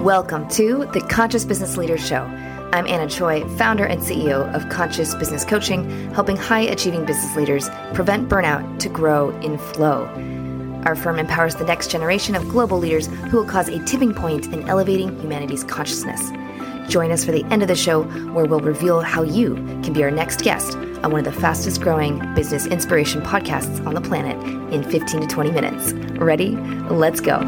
Welcome to the Conscious Business Leaders Show. I'm Anna Choi, founder and CEO of Conscious Business Coaching, helping high achieving business leaders prevent burnout to grow in flow. Our firm empowers the next generation of global leaders who will cause a tipping point in elevating humanity's consciousness. Join us for the end of the show, where we'll reveal how you can be our next guest on one of the fastest growing business inspiration podcasts on the planet in 15 to 20 minutes. Ready? Let's go.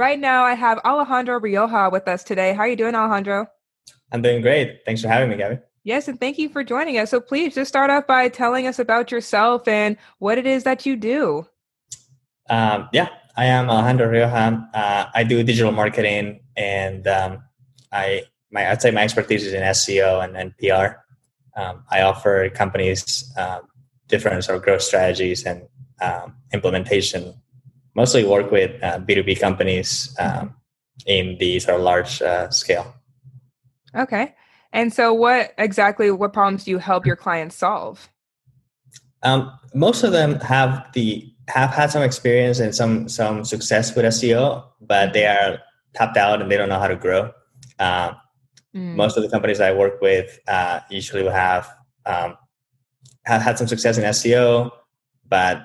Right now, I have Alejandro Rioja with us today. How are you doing, Alejandro? I'm doing great. Thanks for having me, Gabby. Yes, and thank you for joining us. So please just start off by telling us about yourself and what it is that you do. Um, yeah, I am Alejandro Rioja. Uh, I do digital marketing, and um, I my I'd say my expertise is in SEO and, and PR. Um, I offer companies um, different sort of growth strategies and um, implementation mostly work with uh, B2B companies um, in the sort of large uh, scale. Okay. And so what exactly, what problems do you help your clients solve? Um, most of them have the have had some experience and some some success with SEO, but they are tapped out and they don't know how to grow. Uh, mm. Most of the companies I work with uh, usually will have um, have had some success in SEO, but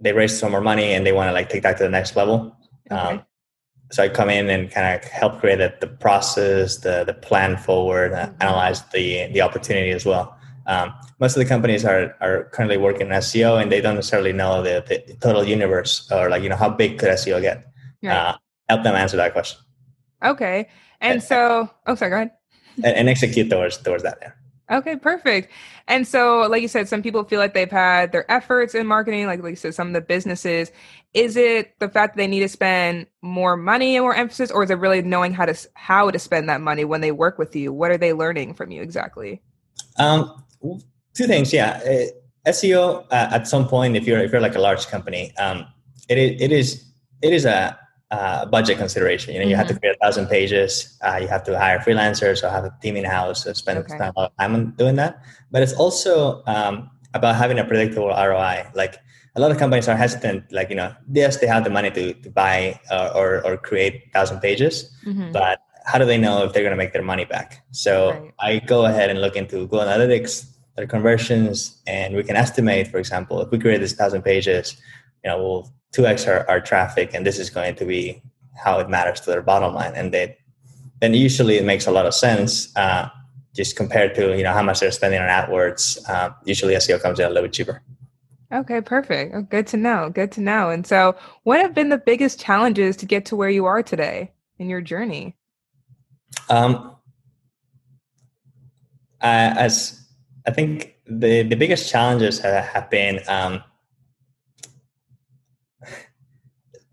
they raised some more money and they want to like take that to the next level. Okay. Um, so I come in and kind of help create the, the process, the the plan forward, uh, mm-hmm. analyze the the opportunity as well. Um, most of the companies are are currently working in SEO and they don't necessarily know the, the total universe or like you know how big could SEO get. Right. Uh, help them answer that question. Okay, and, and so oh sorry, go ahead. And, and execute towards towards that. Yeah. Okay, perfect. And so, like you said, some people feel like they've had their efforts in marketing, like, like you said, some of the businesses. Is it the fact that they need to spend more money and more emphasis, or is it really knowing how to how to spend that money when they work with you? What are they learning from you exactly? Um, two things, yeah. Uh, SEO uh, at some point, if you're if you're like a large company, um, it it is it is a uh, budget consideration. You know, mm-hmm. you have to mm-hmm. create a thousand pages. Uh, you have to hire freelancers or have a team in house. Spend okay. a lot of time on doing that. But it's also um, about having a predictable ROI. Like a lot of companies are hesitant. Like you know, yes, they have the money to to buy uh, or or create thousand pages, mm-hmm. but how do they know if they're going to make their money back? So right. I go ahead and look into Google Analytics, their conversions, and we can estimate, for example, if we create this thousand pages, you know, we'll 2x our, our traffic and this is going to be how it matters to their bottom line and they then usually it makes a lot of sense uh, just compared to you know how much they're spending on AdWords. Uh, usually SEO comes in a little bit cheaper. Okay, perfect. Oh, good to know. Good to know. And so, what have been the biggest challenges to get to where you are today in your journey? Um, uh, as I think the the biggest challenges have, have been um,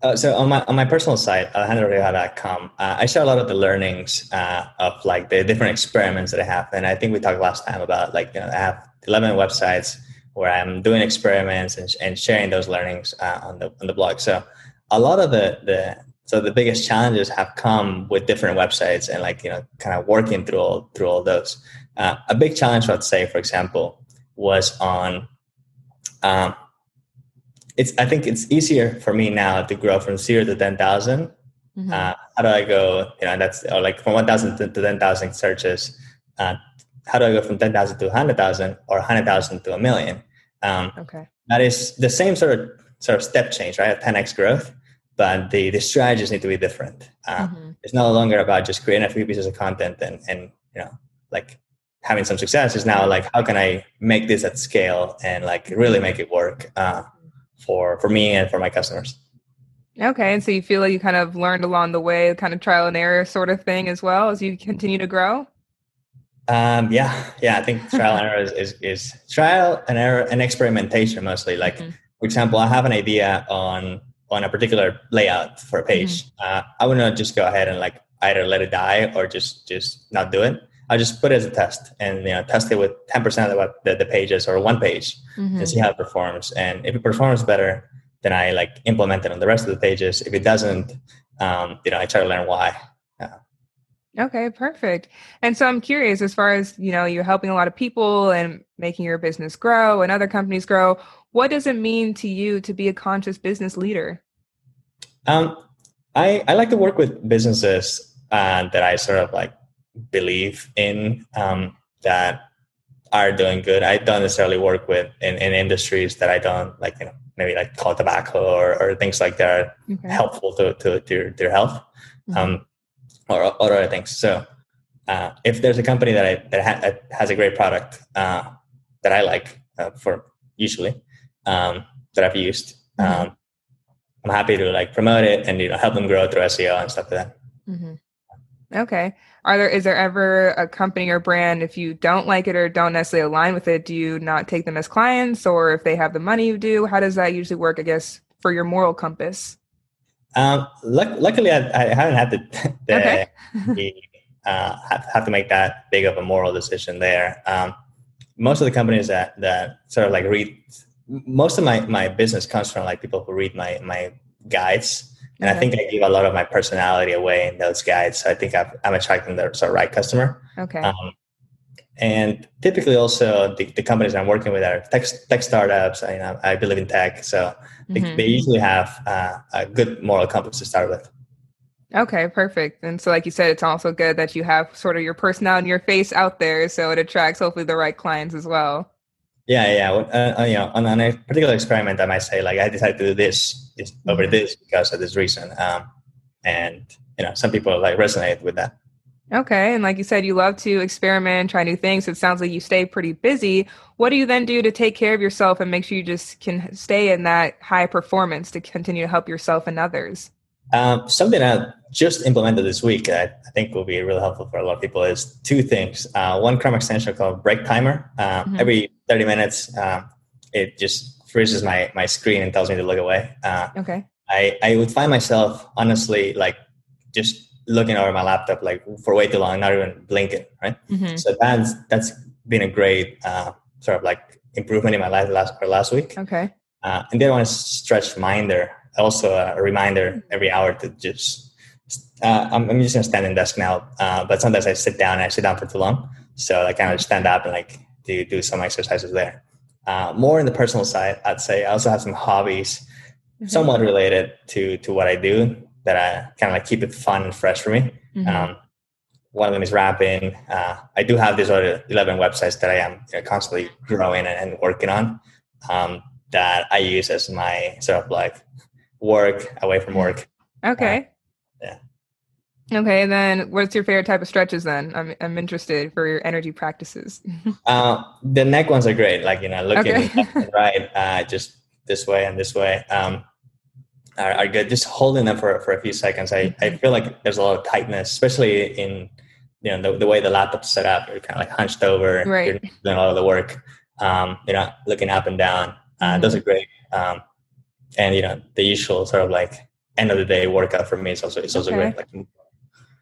Uh, so on my on my personal site, alejandrorioja.com, uh, I share a lot of the learnings uh, of like the different experiments that I have, and I think we talked last time about like you know I have eleven websites where I'm doing experiments and, and sharing those learnings uh, on the on the blog. So a lot of the the so the biggest challenges have come with different websites and like you know kind of working through all through all those. Uh, a big challenge, I'd say, for example, was on um, it's I think it's easier for me now to grow from zero to ten thousand. Mm-hmm. Uh, how do I go? You know, that's or like from one thousand to, to ten thousand searches. Uh, how do I go from ten thousand to hundred thousand or hundred thousand to a million? Um, okay, that is the same sort of sort of step change, right? Ten x growth, but the the strategies need to be different. Uh, mm-hmm. It's no longer about just creating a few pieces of content and and you know like having some success. Is now like how can I make this at scale and like really make it work. Uh, for for me and for my customers. Okay, and so you feel like you kind of learned along the way, kind of trial and error sort of thing as well as you continue to grow. Um, yeah, yeah, I think trial and error is, is, is, trial and error and experimentation mostly. Like, mm-hmm. for example, I have an idea on on a particular layout for a page. Mm-hmm. Uh, I would not just go ahead and like either let it die or just just not do it. I just put it as a test and you know test it with 10% of the, the pages or one page mm-hmm. and see how it performs. And if it performs better, then I like implement it on the rest of the pages. If it doesn't, um, you know, I try to learn why. Okay, perfect. And so I'm curious as far as, you know, you're helping a lot of people and making your business grow and other companies grow. What does it mean to you to be a conscious business leader? Um, I, I like to work with businesses uh, that I sort of like believe in um, that are doing good. I don't necessarily work with in, in industries that I don't like, you know, maybe like call tobacco or, or things like that are okay. helpful to, to, to their health. Mm-hmm. Um, or, or other things. So uh, if there's a company that I, that, ha- that has a great product uh, that I like uh, for usually um, that I've used, mm-hmm. um, I'm happy to like promote it and you know help them grow through SEO and stuff like that. Mm-hmm. Okay. Are there is there ever a company or brand if you don't like it or don't necessarily align with it, do you not take them as clients, or if they have the money, you do? How does that usually work? I guess for your moral compass. Um, luckily, I, I, haven't had to the, okay. the, uh, have, have, to make that big of a moral decision there. Um, most of the companies that that sort of like read, most of my my business comes from like people who read my my guides, and okay. I think I give a lot of my personality away in those guides. So I think i am attracting the sort of right customer. Okay. Um, and typically also the, the companies I'm working with are tech, tech startups. I, you know, I believe in tech. So they, mm-hmm. they usually have uh, a good moral compass to start with. Okay, perfect. And so, like you said, it's also good that you have sort of your personality and your face out there, so it attracts hopefully the right clients as well. Yeah, yeah. Uh, uh, you know, on, on, a particular experiment, I might say like I decided to do this, this over this because of this reason, um, and you know, some people like resonate with that. Okay. And like you said, you love to experiment, try new things. So it sounds like you stay pretty busy. What do you then do to take care of yourself and make sure you just can stay in that high performance to continue to help yourself and others? Um, something I just implemented this week that I think will be really helpful for a lot of people is two things. Uh, one Chrome extension called Break Timer. Uh, mm-hmm. Every 30 minutes, uh, it just freezes my, my screen and tells me to look away. Uh, okay. I, I would find myself honestly like just looking over my laptop like for way too long, not even blinking, right? Mm-hmm. So that's that's been a great uh, sort of like improvement in my life last or last week. Okay. Uh, and then I want to stretch reminder, also a reminder every hour to just. Uh, I'm, I'm using a standing desk now, uh, but sometimes I sit down and I sit down for too long, so I kind of stand up and like do do some exercises there. Uh, more in the personal side, I'd say I also have some hobbies, mm-hmm. somewhat related to to what I do that I kind of like keep it fun and fresh for me. Mm-hmm. Um, one of them is rapping. Uh, I do have these other 11 websites that I am you know, constantly growing and, and working on um, that I use as my sort of like work away from work. Okay. Uh, yeah. Okay, then what's your favorite type of stretches then? I'm I'm interested for your energy practices. uh, the neck ones are great, like you know, looking okay. right, uh, just this way and this way. Um, are, are good. Just holding them for, for a few seconds. I, I mm-hmm. feel like there's a lot of tightness, especially in you know the, the way the laptop's set up. You're kind of like hunched over. Right. You're doing all of the work. Um, you're not looking up and down. Uh, mm-hmm. Those are great. Um, and you know the usual sort of like end of the day workout for me is also is also okay. great. Like,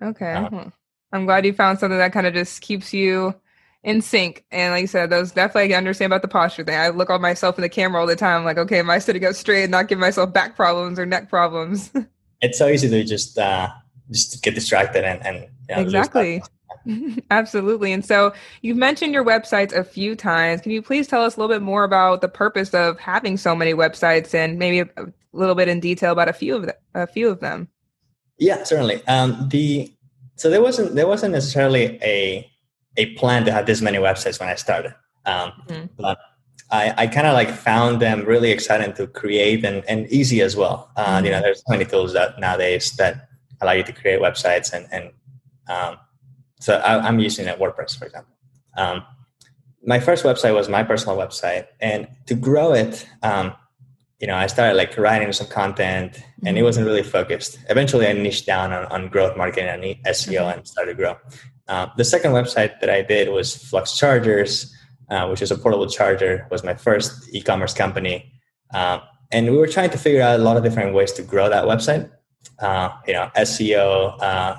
okay. Um, I'm glad you found something that kind of just keeps you in sync. And like I said, those definitely I understand about the posture thing. I look on myself in the camera all the time, like, okay, am I sitting up straight and not give myself back problems or neck problems? it's so easy to just uh just get distracted and, and you know, exactly. Absolutely. And so you've mentioned your websites a few times. Can you please tell us a little bit more about the purpose of having so many websites and maybe a, little bit in detail about a few of a few of them? Yeah, certainly. Um, the so there wasn't there wasn't necessarily a a plan to have this many websites when I started. Um, mm-hmm. But I, I kind of like found them really exciting to create and, and easy as well. Uh, mm-hmm. You know, mm-hmm. there's so many tools that nowadays that allow you to create websites and, and um, so I, am using it WordPress, for example. Um, my first website was my personal website and to grow it, um, you know, I started like writing some content and it mm-hmm. wasn't really focused. Eventually I niched down on, on growth marketing and SEO mm-hmm. and started to grow. Uh, the second website that I did was Flux Chargers, uh, which is a portable charger. was my first e-commerce company, uh, and we were trying to figure out a lot of different ways to grow that website. Uh, you know, SEO, uh,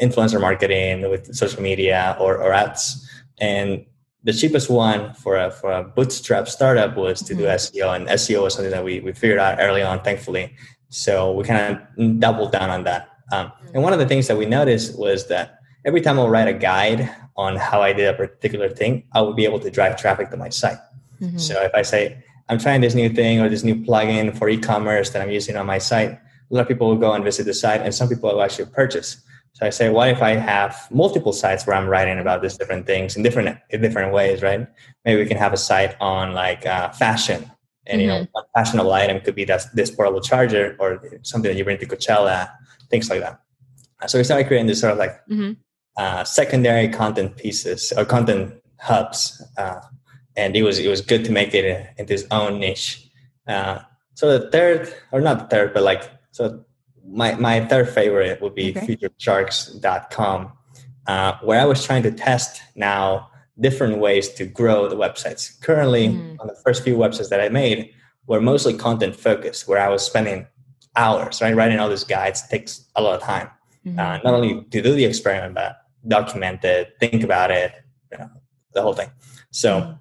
influencer marketing with social media or, or ads, and the cheapest one for a for a bootstrap startup was to do mm-hmm. SEO, and SEO was something that we we figured out early on, thankfully. So we kind of doubled down on that. Um, and one of the things that we noticed was that every time I'll write a guide on how I did a particular thing, I will be able to drive traffic to my site. Mm-hmm. So if I say, I'm trying this new thing or this new plugin for e-commerce that I'm using on my site, a lot of people will go and visit the site and some people will actually purchase. So I say, what if I have multiple sites where I'm writing about these different things in different in different ways, right? Maybe we can have a site on like uh, fashion, and mm-hmm. you know, mm-hmm. a fashionable item could be that this portable charger or something that you bring to Coachella, things like that. So we started creating this sort of like mm-hmm. uh, secondary content pieces or content hubs, uh, and it was it was good to make it into its own niche. Uh, so the third, or not the third, but like so my, my third favorite would be okay. featuredsharks.com, uh, where I was trying to test now different ways to grow the websites. Currently, mm. on the first few websites that I made were mostly content focused, where I was spending hours, right? Writing all these guides takes a lot of time. Mm-hmm. Uh, not only to do the experiment, but document it, think about it, you know, the whole thing. So, mm.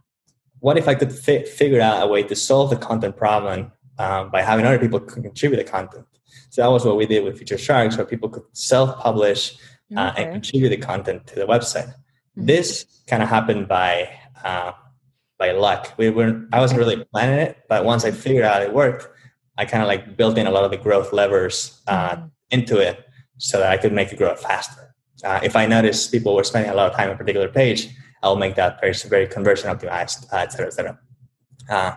what if I could fi- figure out a way to solve the content problem um, by having other people contribute the content? So that was what we did with Featured Sharks, where people could self-publish uh, and contribute the content to the website. Mm-hmm. This kind of happened by uh, by luck. We were I wasn't really planning it, but once I figured out it worked, I kind of like built in a lot of the growth levers uh, mm-hmm. into it so that I could make it grow faster. Uh, if I notice people were spending a lot of time on a particular page, I'll make that page very conversion optimized, uh, et cetera, et cetera. Uh,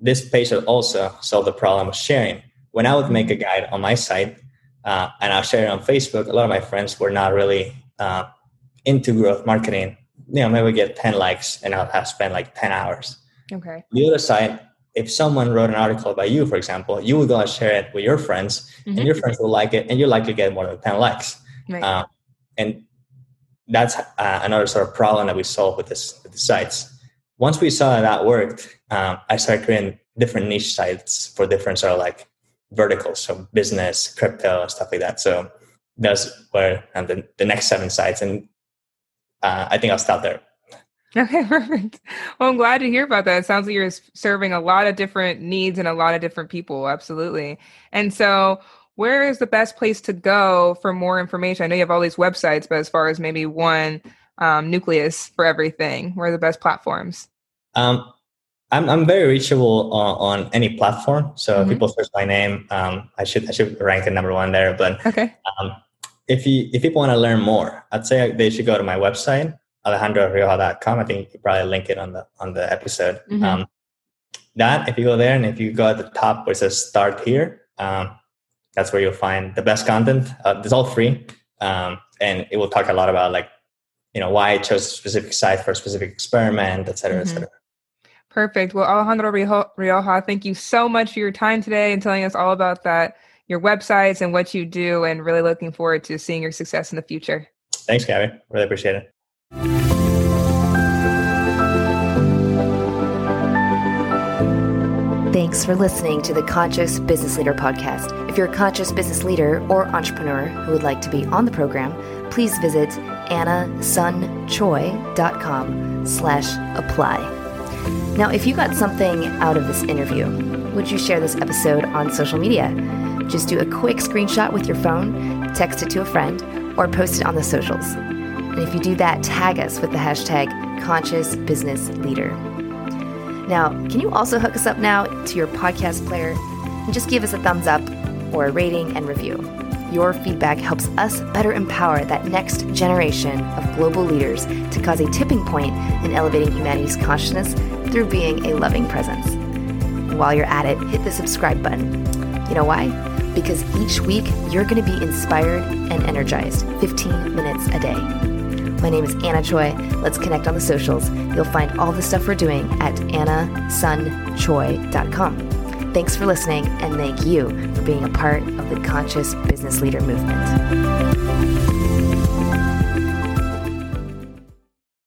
this page also solve the problem of sharing when I would make a guide on my site uh, and I'll share it on Facebook, a lot of my friends were not really uh, into growth marketing. You know, maybe get 10 likes and I'll have spent like 10 hours. Okay. The other side, if someone wrote an article about you, for example, you would go and share it with your friends mm-hmm. and your friends will like it and you'll likely get more than 10 likes. Right. Uh, and that's uh, another sort of problem that we solve with this with the sites. Once we saw that that worked, um, I started creating different niche sites for different sort of like verticals, so business, crypto, stuff like that. So those were um, the, the next seven sites, and uh, I think I'll stop there. Okay, perfect. Well, I'm glad to hear about that. It sounds like you're serving a lot of different needs and a lot of different people. Absolutely. And so, where is the best place to go for more information? I know you have all these websites, but as far as maybe one um, nucleus for everything, where are the best platforms? Um, I'm I'm very reachable on, on any platform. So mm-hmm. if people search my name, um, I should I should rank at number one there. But okay. Um, if you if people want to learn more, I'd say they should go to my website alejandrorioja.com. I think you probably link it on the on the episode. Mm-hmm. Um, that if you go there and if you go at the top where it says start here, um, that's where you'll find the best content. Uh, it's all free, um, and it will talk a lot about like you know why I chose a specific site for a specific experiment, et cetera, mm-hmm. et cetera. Perfect. Well, Alejandro Rioja, thank you so much for your time today and telling us all about that, your websites and what you do, and really looking forward to seeing your success in the future. Thanks, Gabby. Really appreciate it. Thanks for listening to the Conscious Business Leader podcast. If you're a conscious business leader or entrepreneur who would like to be on the program, please visit annasunchoi.com slash apply. Now, if you got something out of this interview, would you share this episode on social media? Just do a quick screenshot with your phone, text it to a friend, or post it on the socials. And if you do that, tag us with the hashtag Conscious Business Leader. Now, can you also hook us up now to your podcast player and just give us a thumbs up or a rating and review? Your feedback helps us better empower that next generation of global leaders to cause a tipping point in elevating humanity's consciousness through being a loving presence. While you're at it, hit the subscribe button. You know why? Because each week you're going to be inspired and energized 15 minutes a day. My name is Anna Choi. Let's connect on the socials. You'll find all the stuff we're doing at annasunchoi.com. Thanks for listening, and thank you for being a part of the Conscious Business Leader movement.